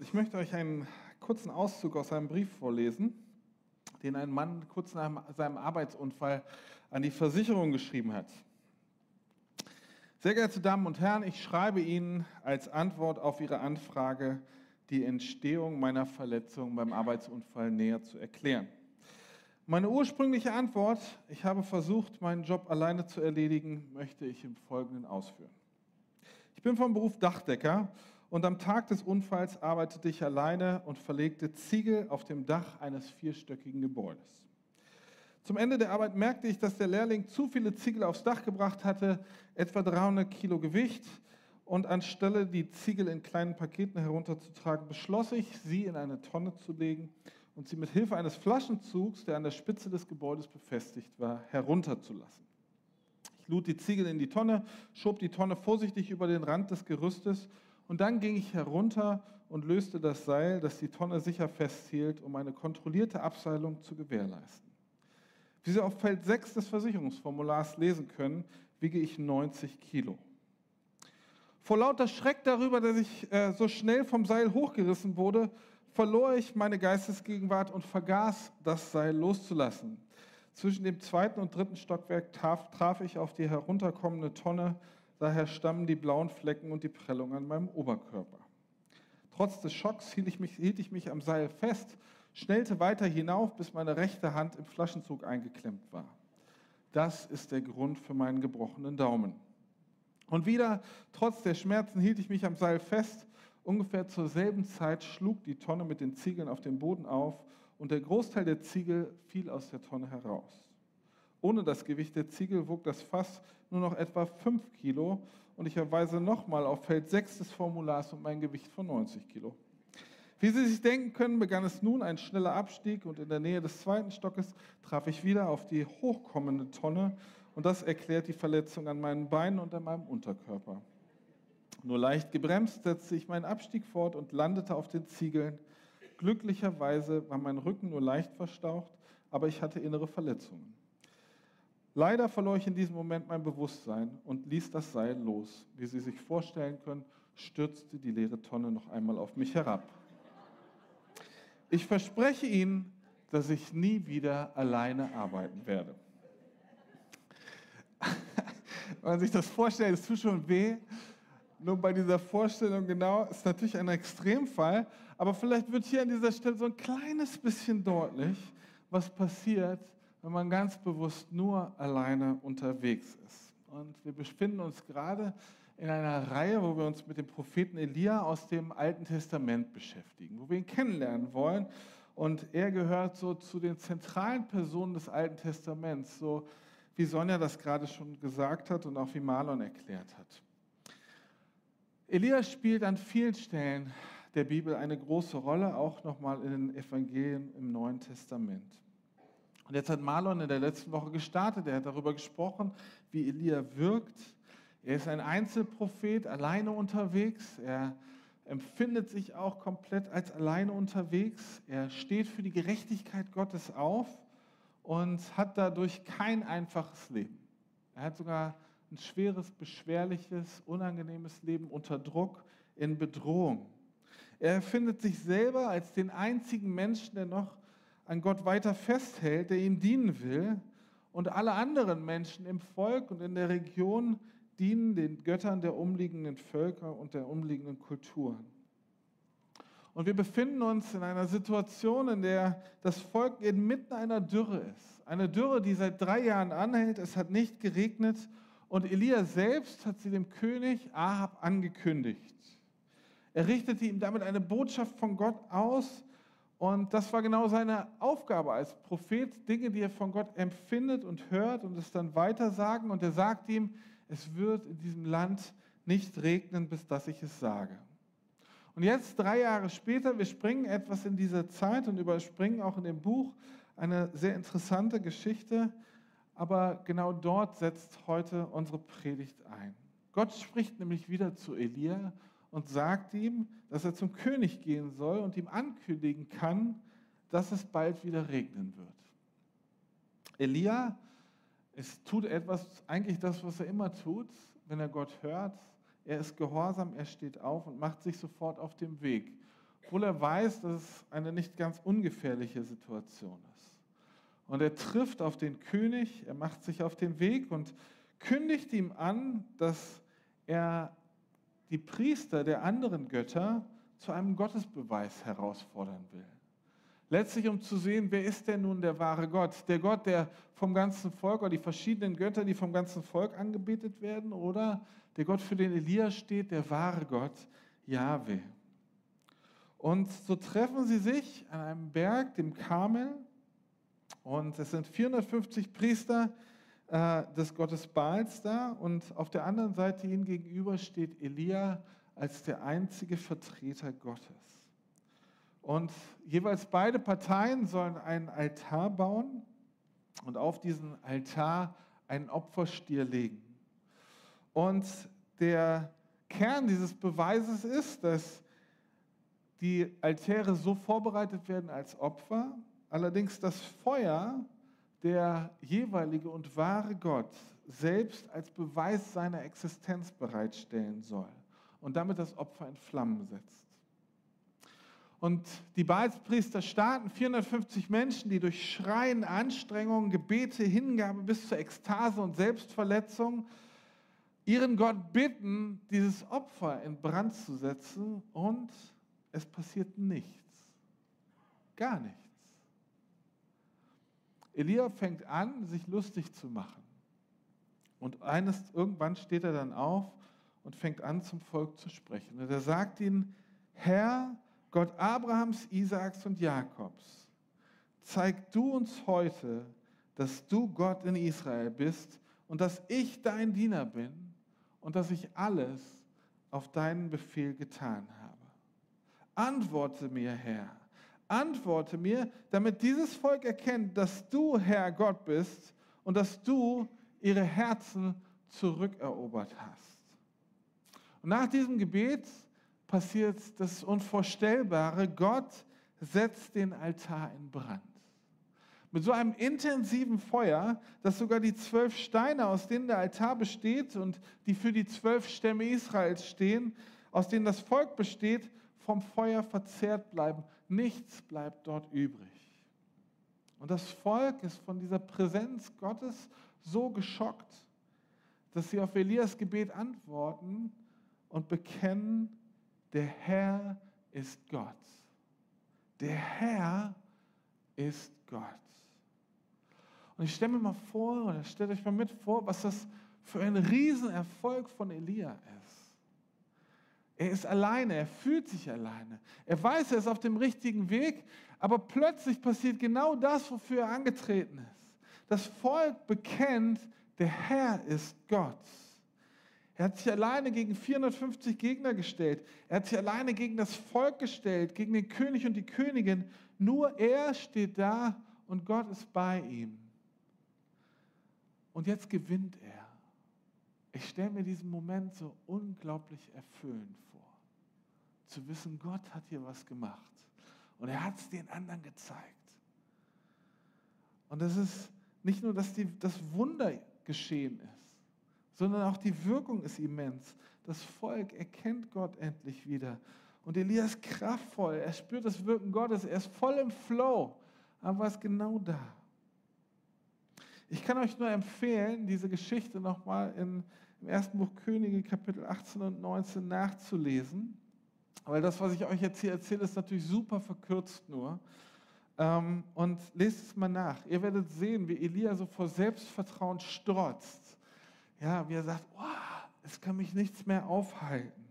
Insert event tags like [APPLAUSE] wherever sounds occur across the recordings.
Ich möchte euch einen kurzen Auszug aus einem Brief vorlesen, den ein Mann kurz nach seinem Arbeitsunfall an die Versicherung geschrieben hat. Sehr geehrte Damen und Herren, ich schreibe Ihnen als Antwort auf Ihre Anfrage, die Entstehung meiner Verletzung beim Arbeitsunfall näher zu erklären. Meine ursprüngliche Antwort, ich habe versucht, meinen Job alleine zu erledigen, möchte ich im Folgenden ausführen. Ich bin vom Beruf Dachdecker und am Tag des Unfalls arbeitete ich alleine und verlegte Ziegel auf dem Dach eines vierstöckigen Gebäudes. Zum Ende der Arbeit merkte ich, dass der Lehrling zu viele Ziegel aufs Dach gebracht hatte, etwa 300 Kilo Gewicht. Und anstelle die Ziegel in kleinen Paketen herunterzutragen, beschloss ich, sie in eine Tonne zu legen und sie mit Hilfe eines Flaschenzugs, der an der Spitze des Gebäudes befestigt war, herunterzulassen. Ich lud die Ziegel in die Tonne, schob die Tonne vorsichtig über den Rand des Gerüstes und dann ging ich herunter und löste das Seil, das die Tonne sicher festhielt, um eine kontrollierte Abseilung zu gewährleisten. Wie Sie auf Feld 6 des Versicherungsformulars lesen können, wiege ich 90 Kilo. Vor lauter Schreck darüber, dass ich äh, so schnell vom Seil hochgerissen wurde, verlor ich meine Geistesgegenwart und vergaß, das Seil loszulassen. Zwischen dem zweiten und dritten Stockwerk traf, traf ich auf die herunterkommende Tonne, daher stammen die blauen Flecken und die Prellung an meinem Oberkörper. Trotz des Schocks hielt ich, mich, hielt ich mich am Seil fest, schnellte weiter hinauf, bis meine rechte Hand im Flaschenzug eingeklemmt war. Das ist der Grund für meinen gebrochenen Daumen. Und wieder, trotz der Schmerzen, hielt ich mich am Seil fest. Ungefähr zur selben Zeit schlug die Tonne mit den Ziegeln auf den Boden auf und der Großteil der Ziegel fiel aus der Tonne heraus. Ohne das Gewicht der Ziegel wog das Fass nur noch etwa 5 Kilo und ich verweise nochmal auf Feld 6 des Formulars und mein Gewicht von 90 Kilo. Wie Sie sich denken können, begann es nun ein schneller Abstieg und in der Nähe des zweiten Stockes traf ich wieder auf die hochkommende Tonne und das erklärt die Verletzung an meinen Beinen und an meinem Unterkörper. Nur leicht gebremst setzte ich meinen Abstieg fort und landete auf den Ziegeln. Glücklicherweise war mein Rücken nur leicht verstaucht, aber ich hatte innere Verletzungen. Leider verlor ich in diesem Moment mein Bewusstsein und ließ das Seil los. Wie Sie sich vorstellen können, stürzte die leere Tonne noch einmal auf mich herab. Ich verspreche Ihnen, dass ich nie wieder alleine arbeiten werde. [LAUGHS] Wenn man sich das vorstellt, es tut schon weh. Nur bei dieser Vorstellung genau ist natürlich ein Extremfall, aber vielleicht wird hier an dieser Stelle so ein kleines bisschen deutlich, was passiert, wenn man ganz bewusst nur alleine unterwegs ist. Und wir befinden uns gerade in einer Reihe, wo wir uns mit dem Propheten Elia aus dem Alten Testament beschäftigen, wo wir ihn kennenlernen wollen. Und er gehört so zu den zentralen Personen des Alten Testaments, so wie Sonja das gerade schon gesagt hat und auch wie Marlon erklärt hat. Elia spielt an vielen Stellen der Bibel eine große Rolle, auch nochmal in den Evangelien im Neuen Testament. Und jetzt hat Marlon in der letzten Woche gestartet, er hat darüber gesprochen, wie Elia wirkt. Er ist ein Einzelprophet, alleine unterwegs. Er empfindet sich auch komplett als alleine unterwegs. Er steht für die Gerechtigkeit Gottes auf und hat dadurch kein einfaches Leben. Er hat sogar ein schweres, beschwerliches, unangenehmes Leben unter Druck, in Bedrohung. Er erfindet sich selber als den einzigen Menschen, der noch an Gott weiter festhält, der ihm dienen will. Und alle anderen Menschen im Volk und in der Region dienen den Göttern der umliegenden Völker und der umliegenden Kulturen. Und wir befinden uns in einer Situation, in der das Volk inmitten einer Dürre ist. Eine Dürre, die seit drei Jahren anhält. Es hat nicht geregnet. Und Elia selbst hat sie dem König Ahab angekündigt. Er richtete ihm damit eine Botschaft von Gott aus. Und das war genau seine Aufgabe als Prophet, Dinge, die er von Gott empfindet und hört und es dann weitersagen. Und er sagt ihm, es wird in diesem Land nicht regnen, bis dass ich es sage. Und jetzt, drei Jahre später, wir springen etwas in dieser Zeit und überspringen auch in dem Buch eine sehr interessante Geschichte, aber genau dort setzt heute unsere Predigt ein. Gott spricht nämlich wieder zu Elia und sagt ihm, dass er zum König gehen soll und ihm ankündigen kann, dass es bald wieder regnen wird. Elia es tut etwas, eigentlich das, was er immer tut, wenn er Gott hört, er ist gehorsam, er steht auf und macht sich sofort auf den Weg. obwohl er weiß, dass es eine nicht ganz ungefährliche Situation ist. Und er trifft auf den König, er macht sich auf den Weg und kündigt ihm an, dass er die Priester der anderen Götter zu einem Gottesbeweis herausfordern will. Letztlich um zu sehen, wer ist denn nun der wahre Gott? Der Gott, der vom ganzen Volk oder die verschiedenen Götter, die vom ganzen Volk angebetet werden, oder der Gott, für den Elia steht, der wahre Gott, Yahweh. Und so treffen sie sich an einem Berg, dem Karmel, und es sind 450 Priester äh, des Gottes Baals da, und auf der anderen Seite ihnen gegenüber steht Elia als der einzige Vertreter Gottes. Und jeweils beide Parteien sollen einen Altar bauen und auf diesen Altar einen Opferstier legen. Und der Kern dieses Beweises ist, dass die Altäre so vorbereitet werden als Opfer, allerdings das Feuer der jeweilige und wahre Gott selbst als Beweis seiner Existenz bereitstellen soll und damit das Opfer in Flammen setzt. Und die Baalspriester starten 450 Menschen, die durch Schreien, Anstrengungen, Gebete, Hingabe bis zur Ekstase und Selbstverletzung ihren Gott bitten, dieses Opfer in Brand zu setzen und es passiert nichts. Gar nichts. Elia fängt an, sich lustig zu machen. Und eines, irgendwann steht er dann auf und fängt an, zum Volk zu sprechen. Und er sagt ihnen, Herr, Gott Abrahams, Isaaks und Jakobs, zeig du uns heute, dass du Gott in Israel bist und dass ich dein Diener bin und dass ich alles auf deinen Befehl getan habe. Antworte mir, Herr, antworte mir, damit dieses Volk erkennt, dass du, Herr Gott bist und dass du ihre Herzen zurückerobert hast. Und nach diesem Gebet passiert das Unvorstellbare. Gott setzt den Altar in Brand. Mit so einem intensiven Feuer, dass sogar die zwölf Steine, aus denen der Altar besteht und die für die zwölf Stämme Israels stehen, aus denen das Volk besteht, vom Feuer verzehrt bleiben. Nichts bleibt dort übrig. Und das Volk ist von dieser Präsenz Gottes so geschockt, dass sie auf Elias Gebet antworten und bekennen, der Herr ist Gott. Der Herr ist Gott. Und ich stelle mir mal vor, oder stellt euch mal mit vor, was das für ein Riesenerfolg von Elia ist. Er ist alleine, er fühlt sich alleine. Er weiß, er ist auf dem richtigen Weg, aber plötzlich passiert genau das, wofür er angetreten ist. Das Volk bekennt, der Herr ist Gott. Er hat sich alleine gegen 450 Gegner gestellt. Er hat sich alleine gegen das Volk gestellt, gegen den König und die Königin. Nur er steht da und Gott ist bei ihm. Und jetzt gewinnt er. Ich stelle mir diesen Moment so unglaublich erfüllend vor. Zu wissen, Gott hat hier was gemacht. Und er hat es den anderen gezeigt. Und es ist nicht nur, dass die, das Wunder geschehen ist, sondern auch die Wirkung ist immens. Das Volk erkennt Gott endlich wieder. Und Elia ist kraftvoll, er spürt das Wirken Gottes, er ist voll im Flow, aber er ist genau da. Ich kann euch nur empfehlen, diese Geschichte nochmal im ersten Buch Könige, Kapitel 18 und 19 nachzulesen, weil das, was ich euch jetzt hier erzähle, ist natürlich super verkürzt nur. Ähm, und lest es mal nach. Ihr werdet sehen, wie Elia so vor Selbstvertrauen strotzt ja, wie er sagt, oh, es kann mich nichts mehr aufhalten.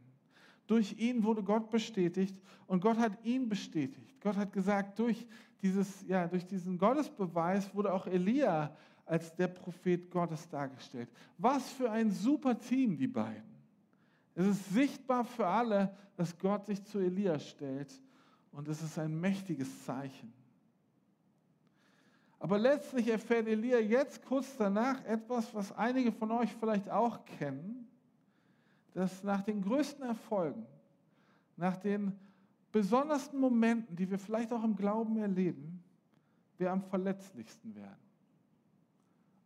Durch ihn wurde Gott bestätigt und Gott hat ihn bestätigt. Gott hat gesagt, durch, dieses, ja, durch diesen Gottesbeweis wurde auch Elia als der Prophet Gottes dargestellt. Was für ein super Team, die beiden. Es ist sichtbar für alle, dass Gott sich zu Elia stellt und es ist ein mächtiges Zeichen. Aber letztlich erfährt Elia jetzt kurz danach etwas, was einige von euch vielleicht auch kennen, dass nach den größten Erfolgen, nach den besondersten Momenten, die wir vielleicht auch im Glauben erleben, wir am verletzlichsten werden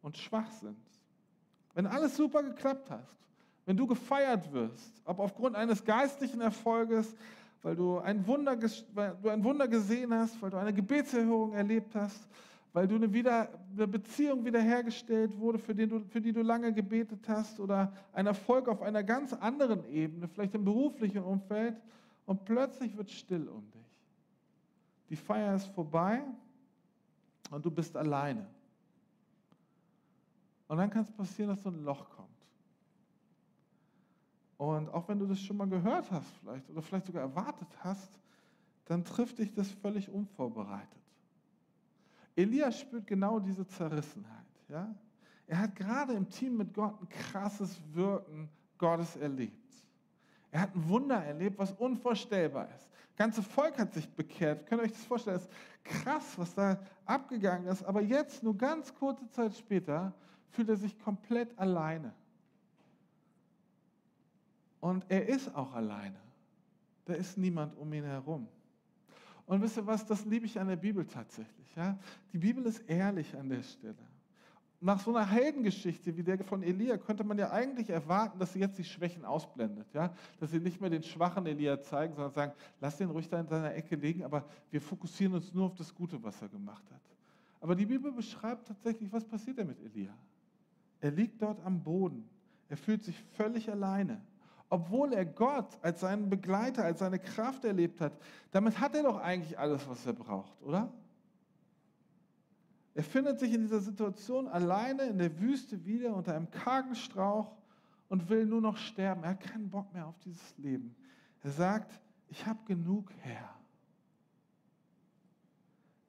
und schwach sind. Wenn alles super geklappt hat, wenn du gefeiert wirst, ob aufgrund eines geistlichen Erfolges weil du ein Wunder, weil du ein Wunder gesehen hast, weil du eine Gebetserhörung erlebt hast, weil du eine, wieder, eine Beziehung wiederhergestellt wurde, für, den du, für die du lange gebetet hast oder ein Erfolg auf einer ganz anderen Ebene, vielleicht im beruflichen Umfeld und plötzlich wird still um dich. Die Feier ist vorbei und du bist alleine. Und dann kann es passieren, dass so ein Loch kommt. Und auch wenn du das schon mal gehört hast vielleicht oder vielleicht sogar erwartet hast, dann trifft dich das völlig unvorbereitet. Elia spürt genau diese Zerrissenheit. Ja? Er hat gerade im Team mit Gott ein krasses Wirken Gottes erlebt. Er hat ein Wunder erlebt, was unvorstellbar ist. Das ganze Volk hat sich bekehrt. Könnt ihr euch das vorstellen? Es ist krass, was da abgegangen ist. Aber jetzt, nur ganz kurze Zeit später, fühlt er sich komplett alleine. Und er ist auch alleine. Da ist niemand um ihn herum. Und wisst ihr was, das liebe ich an der Bibel tatsächlich. Ja? Die Bibel ist ehrlich an der Stelle. Nach so einer Heldengeschichte wie der von Elia könnte man ja eigentlich erwarten, dass sie jetzt die Schwächen ausblendet. Ja? Dass sie nicht mehr den schwachen Elia zeigen, sondern sagen, lass den ruhig da in seiner Ecke liegen, aber wir fokussieren uns nur auf das Gute, was er gemacht hat. Aber die Bibel beschreibt tatsächlich, was passiert denn mit Elia? Er liegt dort am Boden. Er fühlt sich völlig alleine obwohl er Gott als seinen Begleiter, als seine Kraft erlebt hat, damit hat er doch eigentlich alles, was er braucht, oder? Er findet sich in dieser Situation alleine in der Wüste wieder unter einem kargen Strauch und will nur noch sterben. Er hat keinen Bock mehr auf dieses Leben. Er sagt, ich habe genug, Herr.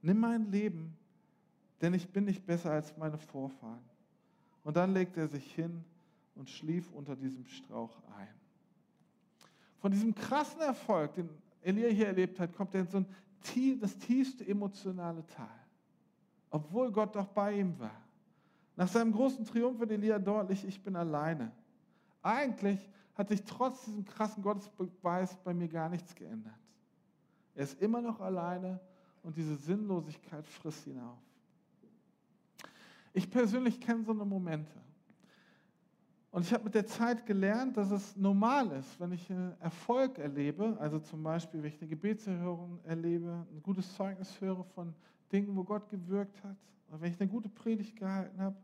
Nimm mein Leben, denn ich bin nicht besser als meine Vorfahren. Und dann legt er sich hin und schlief unter diesem Strauch ein. Von diesem krassen Erfolg, den Elia hier erlebt hat, kommt er in so ein, das tiefste emotionale Tal. Obwohl Gott doch bei ihm war. Nach seinem großen Triumph wird Elia deutlich, ich bin alleine. Eigentlich hat sich trotz diesem krassen Gottesbeweis bei mir gar nichts geändert. Er ist immer noch alleine und diese Sinnlosigkeit frisst ihn auf. Ich persönlich kenne so eine Momente. Und ich habe mit der Zeit gelernt, dass es normal ist, wenn ich Erfolg erlebe, also zum Beispiel, wenn ich eine Gebetserhörung erlebe, ein gutes Zeugnis höre von Dingen, wo Gott gewirkt hat, oder wenn ich eine gute Predigt gehalten habe,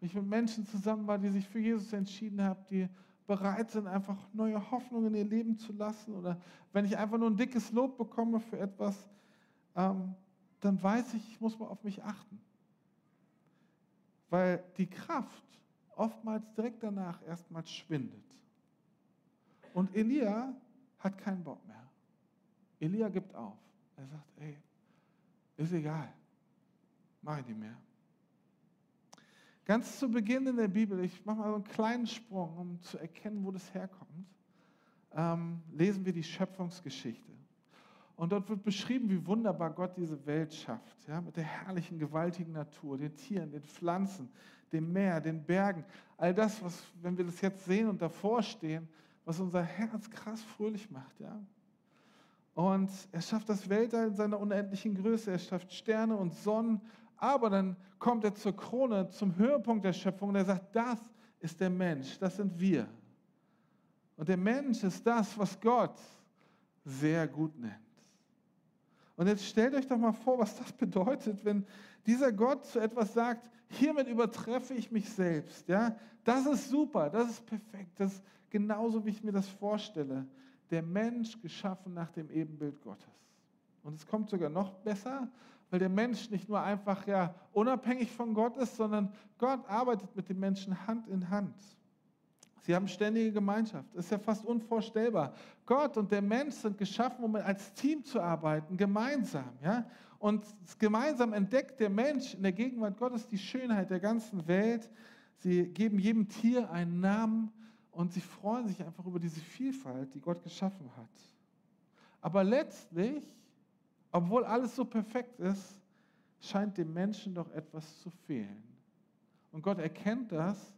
wenn ich mit Menschen zusammen war, die sich für Jesus entschieden haben, die bereit sind, einfach neue Hoffnungen in ihr Leben zu lassen, oder wenn ich einfach nur ein dickes Lob bekomme für etwas, ähm, dann weiß ich, ich muss mal auf mich achten. Weil die Kraft, oftmals direkt danach erstmals schwindet. Und Elia hat keinen Bock mehr. Elia gibt auf. Er sagt, ey, ist egal, mache ich nicht mehr. Ganz zu Beginn in der Bibel, ich mache mal so einen kleinen Sprung, um zu erkennen, wo das herkommt, ähm, lesen wir die Schöpfungsgeschichte. Und dort wird beschrieben, wie wunderbar Gott diese Welt schafft, ja, mit der herrlichen, gewaltigen Natur, den Tieren, den Pflanzen, dem Meer, den Bergen, all das, was, wenn wir das jetzt sehen und davor stehen, was unser Herz krass fröhlich macht. Ja? Und er schafft das Weltall in seiner unendlichen Größe, er schafft Sterne und Sonnen, aber dann kommt er zur Krone, zum Höhepunkt der Schöpfung und er sagt, das ist der Mensch, das sind wir. Und der Mensch ist das, was Gott sehr gut nennt. Und jetzt stellt euch doch mal vor, was das bedeutet, wenn dieser Gott zu etwas sagt, hiermit übertreffe ich mich selbst. Ja? Das ist super, das ist perfekt, das ist genauso, wie ich mir das vorstelle. Der Mensch geschaffen nach dem Ebenbild Gottes. Und es kommt sogar noch besser, weil der Mensch nicht nur einfach ja, unabhängig von Gott ist, sondern Gott arbeitet mit dem Menschen Hand in Hand. Sie haben ständige Gemeinschaft. Ist ja fast unvorstellbar. Gott und der Mensch sind geschaffen, um als Team zu arbeiten, gemeinsam. Ja? Und gemeinsam entdeckt der Mensch in der Gegenwart Gottes die Schönheit der ganzen Welt. Sie geben jedem Tier einen Namen und sie freuen sich einfach über diese Vielfalt, die Gott geschaffen hat. Aber letztlich, obwohl alles so perfekt ist, scheint dem Menschen doch etwas zu fehlen. Und Gott erkennt das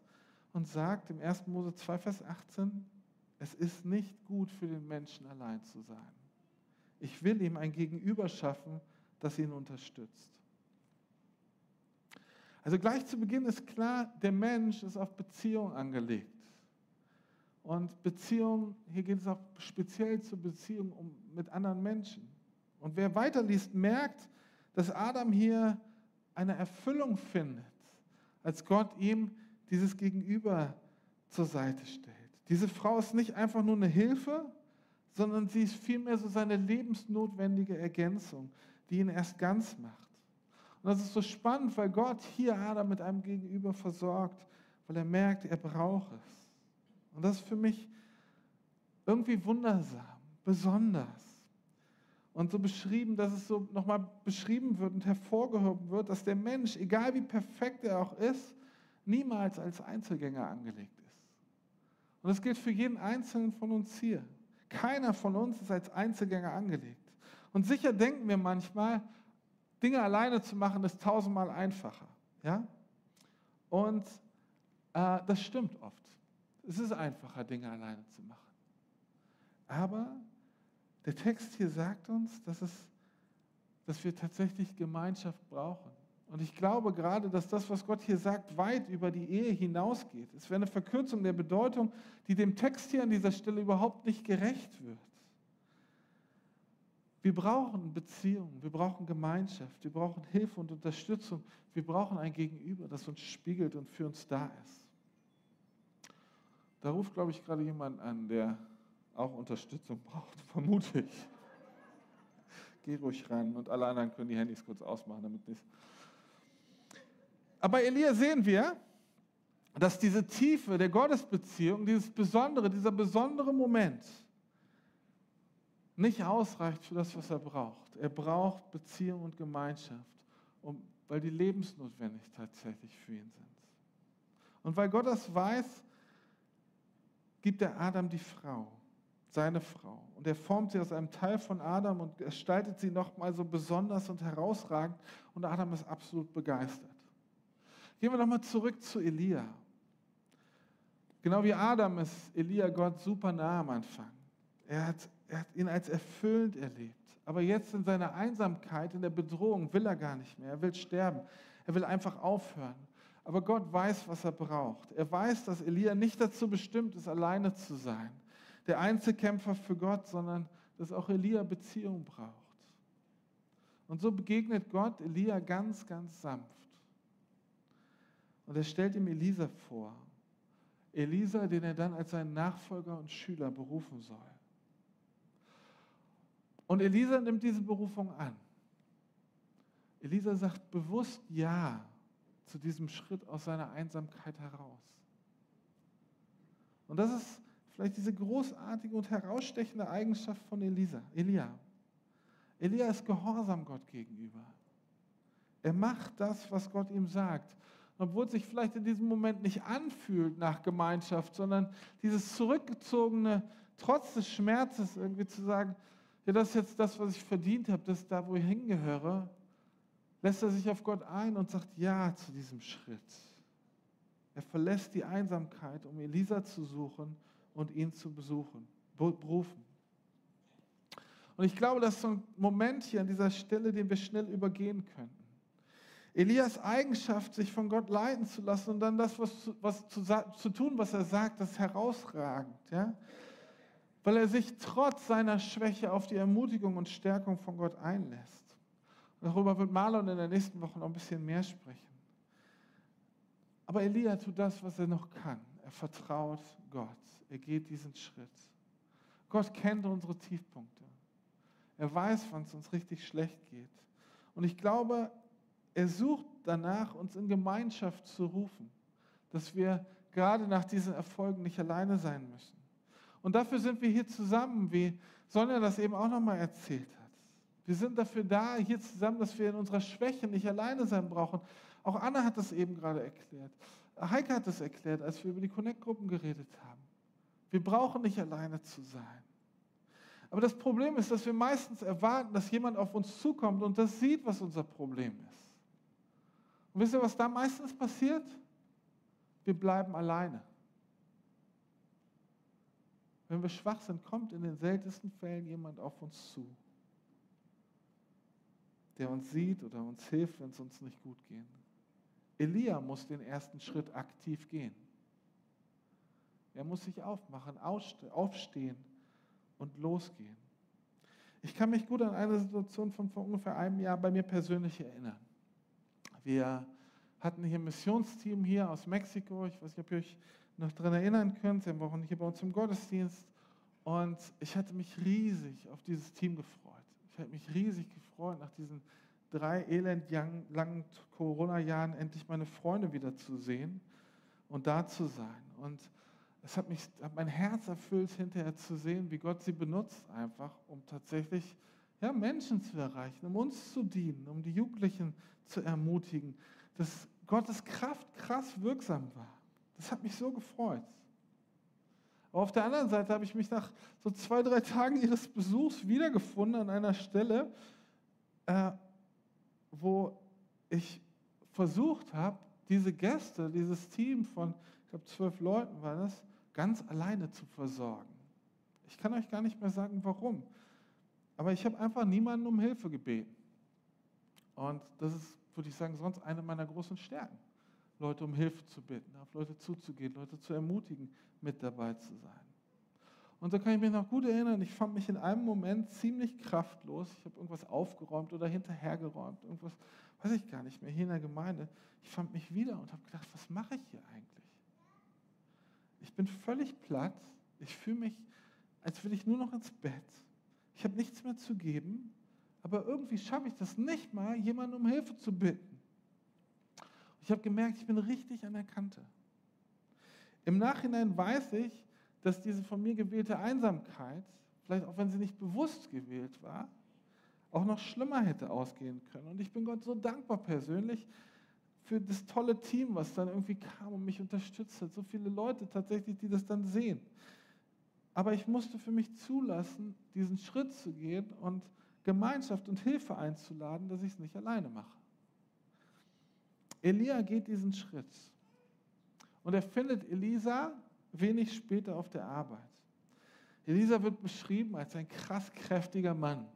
und sagt im 1. Mose 2, Vers 18, es ist nicht gut für den Menschen allein zu sein. Ich will ihm ein Gegenüber schaffen, das ihn unterstützt. Also gleich zu Beginn ist klar, der Mensch ist auf Beziehung angelegt. Und Beziehung, hier geht es auch speziell zur Beziehung um, mit anderen Menschen. Und wer weiterliest, merkt, dass Adam hier eine Erfüllung findet, als Gott ihm dieses Gegenüber zur Seite stellt. Diese Frau ist nicht einfach nur eine Hilfe, sondern sie ist vielmehr so seine lebensnotwendige Ergänzung, die ihn erst ganz macht. Und das ist so spannend, weil Gott hier Adam mit einem Gegenüber versorgt, weil er merkt, er braucht es. Und das ist für mich irgendwie wundersam, besonders. Und so beschrieben, dass es so nochmal beschrieben wird und hervorgehoben wird, dass der Mensch, egal wie perfekt er auch ist, niemals als Einzelgänger angelegt ist. Und das gilt für jeden Einzelnen von uns hier. Keiner von uns ist als Einzelgänger angelegt. Und sicher denken wir manchmal, Dinge alleine zu machen, ist tausendmal einfacher. Ja? Und äh, das stimmt oft. Es ist einfacher, Dinge alleine zu machen. Aber der Text hier sagt uns, dass, es, dass wir tatsächlich Gemeinschaft brauchen. Und ich glaube gerade, dass das, was Gott hier sagt, weit über die Ehe hinausgeht. Es wäre eine Verkürzung der Bedeutung, die dem Text hier an dieser Stelle überhaupt nicht gerecht wird. Wir brauchen Beziehungen, wir brauchen Gemeinschaft, wir brauchen Hilfe und Unterstützung, wir brauchen ein Gegenüber, das uns spiegelt und für uns da ist. Da ruft, glaube ich, gerade jemand an, der auch Unterstützung braucht, [LAUGHS] vermute ich. Geh ruhig ran und alle anderen können die Handys kurz ausmachen, damit nicht. Aber Elia sehen wir, dass diese Tiefe der Gottesbeziehung, dieses Besondere, dieser besondere Moment nicht ausreicht für das, was er braucht. Er braucht Beziehung und Gemeinschaft, um, weil die lebensnotwendig tatsächlich für ihn sind. Und weil Gott das weiß, gibt er Adam die Frau, seine Frau. Und er formt sie aus einem Teil von Adam und gestaltet sie nochmal so besonders und herausragend. Und Adam ist absolut begeistert. Gehen wir nochmal zurück zu Elia. Genau wie Adam ist Elia Gott super nah am Anfang. Er hat, er hat ihn als erfüllend erlebt. Aber jetzt in seiner Einsamkeit, in der Bedrohung, will er gar nicht mehr. Er will sterben. Er will einfach aufhören. Aber Gott weiß, was er braucht. Er weiß, dass Elia nicht dazu bestimmt ist, alleine zu sein. Der Einzelkämpfer für Gott, sondern dass auch Elia Beziehung braucht. Und so begegnet Gott Elia ganz, ganz sanft. Und er stellt ihm Elisa vor. Elisa, den er dann als seinen Nachfolger und Schüler berufen soll. Und Elisa nimmt diese Berufung an. Elisa sagt bewusst Ja zu diesem Schritt aus seiner Einsamkeit heraus. Und das ist vielleicht diese großartige und herausstechende Eigenschaft von Elisa, Elia. Elia ist gehorsam Gott gegenüber. Er macht das, was Gott ihm sagt. Obwohl es sich vielleicht in diesem Moment nicht anfühlt nach Gemeinschaft, sondern dieses zurückgezogene, trotz des Schmerzes irgendwie zu sagen, ja, das ist jetzt das, was ich verdient habe, das ist da, wo ich hingehöre lässt er sich auf Gott ein und sagt Ja zu diesem Schritt. Er verlässt die Einsamkeit, um Elisa zu suchen und ihn zu besuchen, berufen. Und ich glaube, das ist so ein Moment hier an dieser Stelle, den wir schnell übergehen könnten. Elias Eigenschaft, sich von Gott leiten zu lassen und dann das, was, was zu, zu, tun, was er sagt, das ist herausragend. Ja? Weil er sich trotz seiner Schwäche auf die Ermutigung und Stärkung von Gott einlässt. Darüber wird Marlon in der nächsten Woche noch ein bisschen mehr sprechen. Aber Elia tut das, was er noch kann. Er vertraut Gott. Er geht diesen Schritt. Gott kennt unsere Tiefpunkte. Er weiß, wann es uns richtig schlecht geht. Und ich glaube, er sucht danach, uns in Gemeinschaft zu rufen, dass wir gerade nach diesen Erfolgen nicht alleine sein müssen. Und dafür sind wir hier zusammen, wie Sonja das eben auch nochmal erzählt hat. Wir sind dafür da, hier zusammen, dass wir in unserer Schwäche nicht alleine sein brauchen. Auch Anna hat das eben gerade erklärt. Heike hat das erklärt, als wir über die Connect-Gruppen geredet haben. Wir brauchen nicht alleine zu sein. Aber das Problem ist, dass wir meistens erwarten, dass jemand auf uns zukommt und das sieht, was unser Problem ist. Und wisst ihr, was da meistens passiert? Wir bleiben alleine. Wenn wir schwach sind, kommt in den seltensten Fällen jemand auf uns zu der uns sieht oder uns hilft, wenn es uns nicht gut geht. Elia muss den ersten Schritt aktiv gehen. Er muss sich aufmachen, aufstehen und losgehen. Ich kann mich gut an eine Situation von vor ungefähr einem Jahr bei mir persönlich erinnern. Wir hatten hier ein Missionsteam hier aus Mexiko. Ich weiß nicht, ob ihr euch noch daran erinnern könnt. Sie waren hier bei uns im Gottesdienst. Und ich hatte mich riesig auf dieses Team gefreut. Ich hatte mich riesig gefreut, nach diesen drei elendlangen Corona-Jahren endlich meine Freunde wiederzusehen und da zu sein. Und es hat, mich, hat mein Herz erfüllt, hinterher zu sehen, wie Gott sie benutzt, einfach, um tatsächlich ja, Menschen zu erreichen, um uns zu dienen, um die Jugendlichen zu ermutigen, dass Gottes Kraft krass wirksam war. Das hat mich so gefreut. Aber auf der anderen Seite habe ich mich nach so zwei, drei Tagen ihres Besuchs wiedergefunden an einer Stelle, äh, wo ich versucht habe, diese Gäste, dieses Team von, ich glaube, zwölf Leuten war das, ganz alleine zu versorgen. Ich kann euch gar nicht mehr sagen, warum. Aber ich habe einfach niemanden um Hilfe gebeten. Und das ist, würde ich sagen, sonst eine meiner großen Stärken. Leute um Hilfe zu bitten, auf Leute zuzugehen, Leute zu ermutigen, mit dabei zu sein. Und so kann ich mich noch gut erinnern, ich fand mich in einem Moment ziemlich kraftlos. Ich habe irgendwas aufgeräumt oder hinterhergeräumt, irgendwas, weiß ich gar nicht mehr, hier in der Gemeinde. Ich fand mich wieder und habe gedacht, was mache ich hier eigentlich? Ich bin völlig platt. Ich fühle mich, als will ich nur noch ins Bett. Ich habe nichts mehr zu geben, aber irgendwie schaffe ich das nicht mal, jemanden um Hilfe zu bitten. Ich habe gemerkt, ich bin richtig an der Kante. Im Nachhinein weiß ich, dass diese von mir gewählte Einsamkeit, vielleicht auch wenn sie nicht bewusst gewählt war, auch noch schlimmer hätte ausgehen können. Und ich bin Gott so dankbar persönlich, für das tolle Team, was dann irgendwie kam und mich unterstützt hat. So viele Leute tatsächlich, die das dann sehen. Aber ich musste für mich zulassen, diesen Schritt zu gehen und Gemeinschaft und Hilfe einzuladen, dass ich es nicht alleine mache. Elia geht diesen Schritt und er findet Elisa wenig später auf der Arbeit. Elisa wird beschrieben als ein krass kräftiger Mann.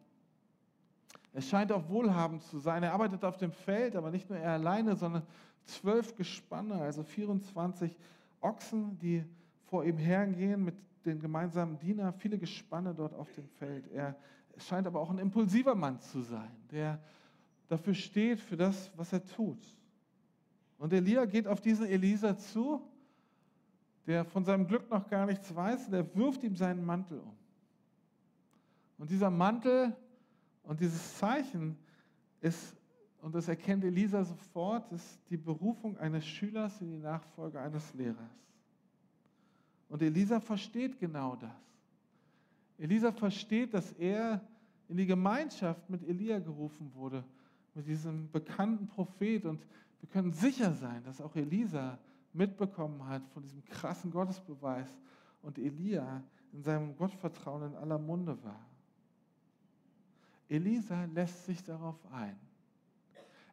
Er scheint auch wohlhabend zu sein. Er arbeitet auf dem Feld, aber nicht nur er alleine, sondern zwölf Gespanne, also 24 Ochsen, die vor ihm hergehen mit den gemeinsamen Dienern, viele Gespanne dort auf dem Feld. Er scheint aber auch ein impulsiver Mann zu sein, der dafür steht, für das, was er tut. Und Elia geht auf diesen Elisa zu, der von seinem Glück noch gar nichts weiß, und er wirft ihm seinen Mantel um. Und dieser Mantel und dieses Zeichen ist, und das erkennt Elisa sofort, ist die Berufung eines Schülers in die Nachfolge eines Lehrers. Und Elisa versteht genau das. Elisa versteht, dass er in die Gemeinschaft mit Elia gerufen wurde, mit diesem bekannten Prophet. Und wir können sicher sein, dass auch Elisa mitbekommen hat von diesem krassen Gottesbeweis und Elia in seinem Gottvertrauen in aller Munde war. Elisa lässt sich darauf ein.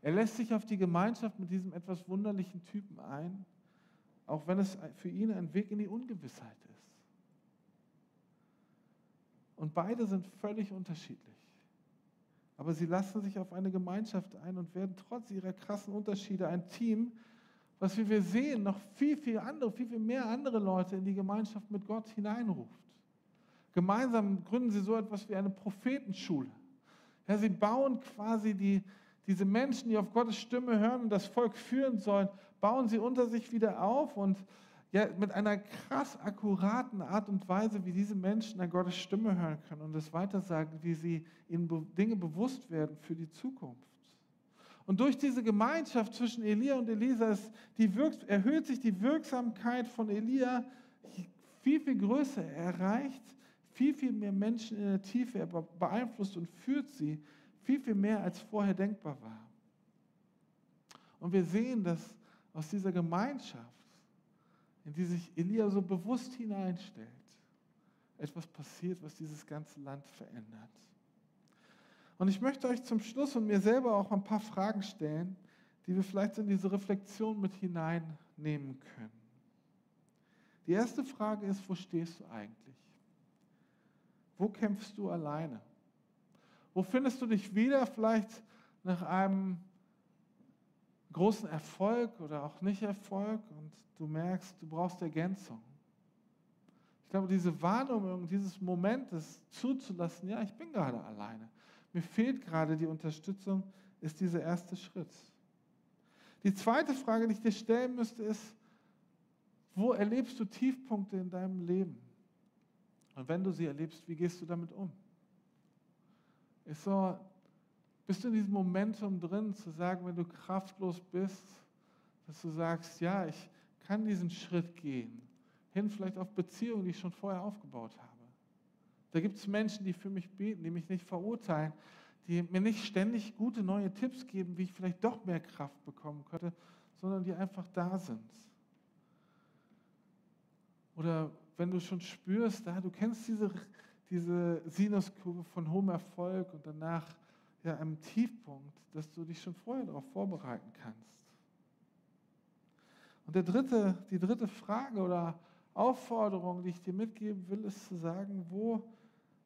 Er lässt sich auf die Gemeinschaft mit diesem etwas wunderlichen Typen ein, auch wenn es für ihn ein Weg in die Ungewissheit ist. Und beide sind völlig unterschiedlich. Aber sie lassen sich auf eine Gemeinschaft ein und werden trotz ihrer krassen Unterschiede ein Team, was, wie wir sehen, noch viel, viel andere, viel, viel mehr andere Leute in die Gemeinschaft mit Gott hineinruft. Gemeinsam gründen sie so etwas wie eine Prophetenschule. Ja, sie bauen quasi die, diese Menschen, die auf Gottes Stimme hören und das Volk führen sollen, bauen sie unter sich wieder auf und ja, mit einer krass akkuraten Art und Weise, wie diese Menschen an Gottes Stimme hören können und es weitersagen, wie sie ihnen Dinge bewusst werden für die Zukunft. Und durch diese Gemeinschaft zwischen Elia und Elisa ist die erhöht sich die Wirksamkeit von Elia viel, viel größer. Er erreicht viel, viel mehr Menschen in der Tiefe. Er beeinflusst und führt sie viel, viel mehr, als vorher denkbar war. Und wir sehen, dass aus dieser Gemeinschaft, in die sich Elia so bewusst hineinstellt, etwas passiert, was dieses ganze Land verändert. Und ich möchte euch zum Schluss und mir selber auch ein paar Fragen stellen, die wir vielleicht in diese Reflexion mit hineinnehmen können. Die erste Frage ist, wo stehst du eigentlich? Wo kämpfst du alleine? Wo findest du dich wieder vielleicht nach einem großen Erfolg oder auch nicht Erfolg und du merkst, du brauchst Ergänzung? Ich glaube, diese Wahrnehmung, dieses Momentes zuzulassen, ja, ich bin gerade alleine. Mir fehlt gerade die Unterstützung, ist dieser erste Schritt. Die zweite Frage, die ich dir stellen müsste, ist, wo erlebst du Tiefpunkte in deinem Leben? Und wenn du sie erlebst, wie gehst du damit um? Ist so, bist du in diesem Momentum drin, zu sagen, wenn du kraftlos bist, dass du sagst, ja, ich kann diesen Schritt gehen, hin vielleicht auf Beziehungen, die ich schon vorher aufgebaut habe. Da gibt es Menschen, die für mich beten, die mich nicht verurteilen, die mir nicht ständig gute neue Tipps geben, wie ich vielleicht doch mehr Kraft bekommen könnte, sondern die einfach da sind. Oder wenn du schon spürst, da, du kennst diese, diese Sinuskurve von hohem Erfolg und danach ja, einem Tiefpunkt, dass du dich schon vorher darauf vorbereiten kannst. Und der dritte, die dritte Frage oder Aufforderung, die ich dir mitgeben will, ist zu sagen, wo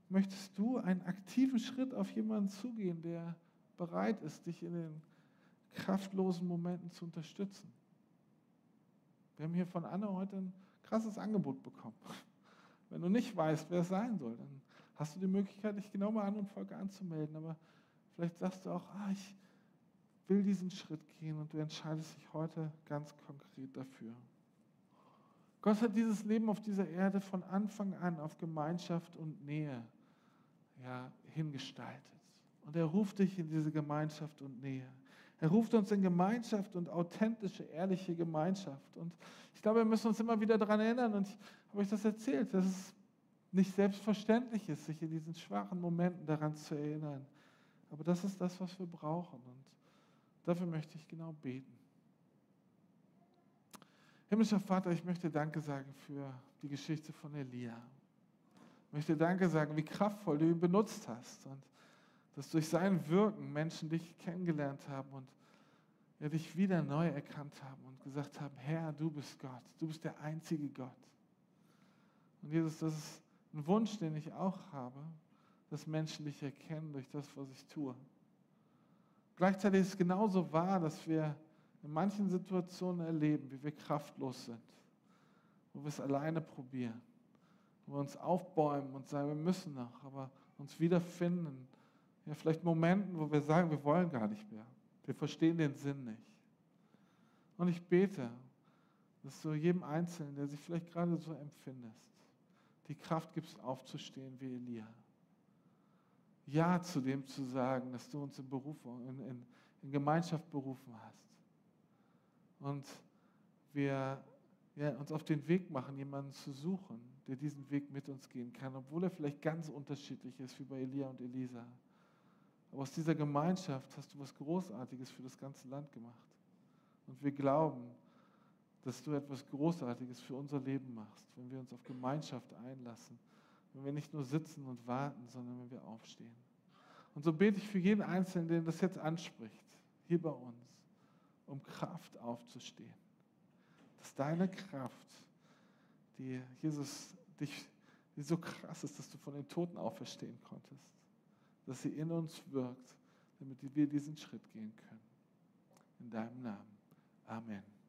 möchtest du einen aktiven Schritt auf jemanden zugehen, der bereit ist, dich in den kraftlosen Momenten zu unterstützen. Wir haben hier von Anne heute ein krasses Angebot bekommen. Wenn du nicht weißt, wer es sein soll, dann hast du die Möglichkeit, dich genau mal an und Folge anzumelden. Aber vielleicht sagst du auch, ah, ich will diesen Schritt gehen und du entscheidest dich heute ganz konkret dafür. Gott hat dieses Leben auf dieser Erde von Anfang an auf Gemeinschaft und Nähe ja, hingestaltet. Und er ruft dich in diese Gemeinschaft und Nähe. Er ruft uns in Gemeinschaft und authentische, ehrliche Gemeinschaft. Und ich glaube, wir müssen uns immer wieder daran erinnern, und ich habe euch das erzählt, dass es nicht selbstverständlich ist, sich in diesen schwachen Momenten daran zu erinnern. Aber das ist das, was wir brauchen. Und dafür möchte ich genau beten. Himmlischer Vater, ich möchte Danke sagen für die Geschichte von Elia. Ich möchte Danke sagen, wie kraftvoll du ihn benutzt hast und dass durch sein Wirken Menschen dich kennengelernt haben und ja, dich wieder neu erkannt haben und gesagt haben, Herr, du bist Gott, du bist der einzige Gott. Und Jesus, das ist ein Wunsch, den ich auch habe, dass Menschen dich erkennen durch das, was ich tue. Gleichzeitig ist es genauso wahr, dass wir in manchen Situationen erleben, wie wir kraftlos sind, wo wir es alleine probieren wo wir uns aufbäumen und sagen, wir müssen noch, aber uns wiederfinden. Ja, vielleicht Momenten, wo wir sagen, wir wollen gar nicht mehr. Wir verstehen den Sinn nicht. Und ich bete, dass du jedem Einzelnen, der sich vielleicht gerade so empfindest, die Kraft gibst, aufzustehen wie Elia. Ja zu dem zu sagen, dass du uns in, Berufung, in, in, in Gemeinschaft berufen hast. Und wir ja, uns auf den Weg machen, jemanden zu suchen, der diesen Weg mit uns gehen kann, obwohl er vielleicht ganz unterschiedlich ist wie bei Elia und Elisa. Aber aus dieser Gemeinschaft hast du was Großartiges für das ganze Land gemacht. Und wir glauben, dass du etwas Großartiges für unser Leben machst, wenn wir uns auf Gemeinschaft einlassen, wenn wir nicht nur sitzen und warten, sondern wenn wir aufstehen. Und so bete ich für jeden Einzelnen, der das jetzt anspricht, hier bei uns, um Kraft aufzustehen dass deine Kraft, die Jesus dich, die so krass ist, dass du von den Toten auferstehen konntest, dass sie in uns wirkt, damit wir diesen Schritt gehen können. In deinem Namen. Amen.